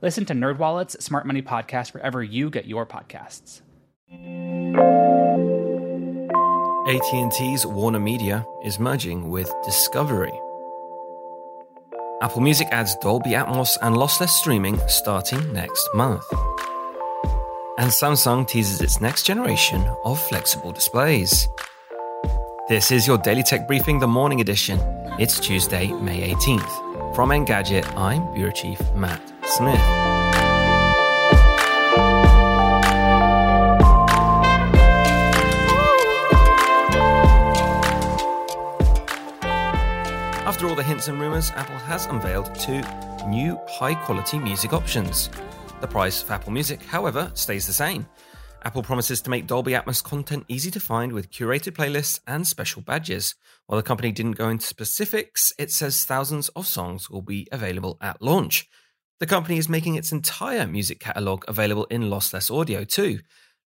Listen to NerdWallet's Smart Money Podcast wherever you get your podcasts. AT&T's Warner Media is merging with Discovery. Apple Music adds Dolby Atmos and lossless streaming starting next month. And Samsung teases its next generation of flexible displays. This is your Daily Tech Briefing, the morning edition. It's Tuesday, May 18th. From Engadget, I'm Bureau Chief Matt Smith. After all the hints and rumours, Apple has unveiled two new high quality music options. The price for Apple Music, however, stays the same. Apple promises to make Dolby Atmos content easy to find with curated playlists and special badges. While the company didn't go into specifics, it says thousands of songs will be available at launch. The company is making its entire music catalog available in lossless audio too.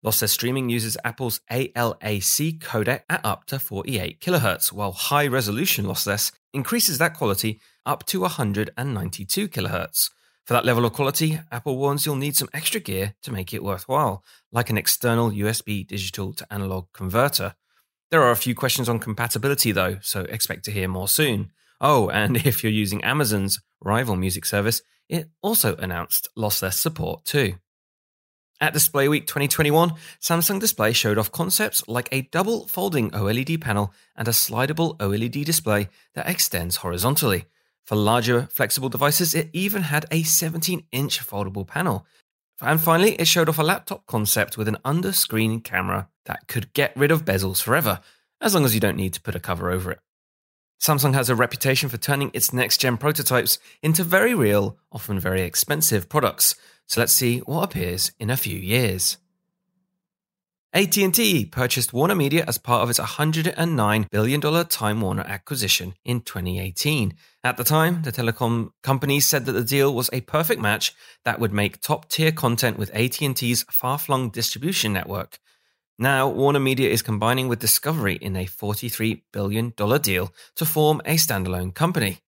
Lossless streaming uses Apple's ALAC codec at up to 48 kHz, while high resolution lossless increases that quality up to 192 kHz. For that level of quality, Apple warns you'll need some extra gear to make it worthwhile, like an external USB digital to analog converter. There are a few questions on compatibility though, so expect to hear more soon. Oh, and if you're using Amazon's rival music service, it also announced lossless support too. At Display Week 2021, Samsung Display showed off concepts like a double folding OLED panel and a slidable OLED display that extends horizontally. For larger, flexible devices, it even had a 17 inch foldable panel. And finally, it showed off a laptop concept with an under screen camera that could get rid of bezels forever, as long as you don't need to put a cover over it. Samsung has a reputation for turning its next gen prototypes into very real, often very expensive products. So let's see what appears in a few years. AT&T purchased Warner Media as part of its $109 billion Time Warner acquisition in 2018. At the time, the telecom company said that the deal was a perfect match that would make top-tier content with AT&T's far-flung distribution network. Now, Warner Media is combining with Discovery in a $43 billion deal to form a standalone company.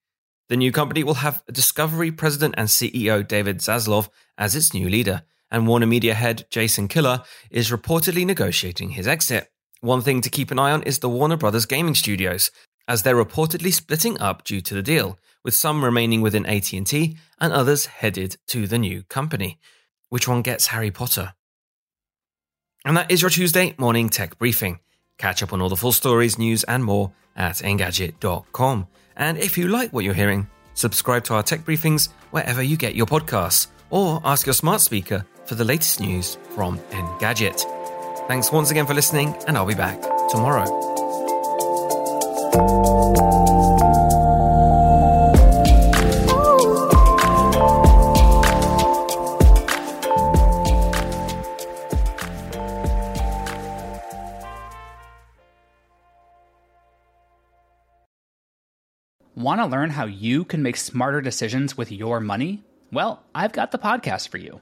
The new company will have Discovery president and CEO David Zaslav as its new leader and Warner Media head Jason Kilar is reportedly negotiating his exit. One thing to keep an eye on is the Warner Brothers gaming studios, as they're reportedly splitting up due to the deal, with some remaining within AT&T and others headed to the new company. Which one gets Harry Potter? And that is your Tuesday morning tech briefing. Catch up on all the full stories, news, and more at engadget.com. And if you like what you're hearing, subscribe to our tech briefings wherever you get your podcasts, or ask your smart speaker for the latest news from Engadget. Thanks once again for listening, and I'll be back tomorrow. Want to learn how you can make smarter decisions with your money? Well, I've got the podcast for you.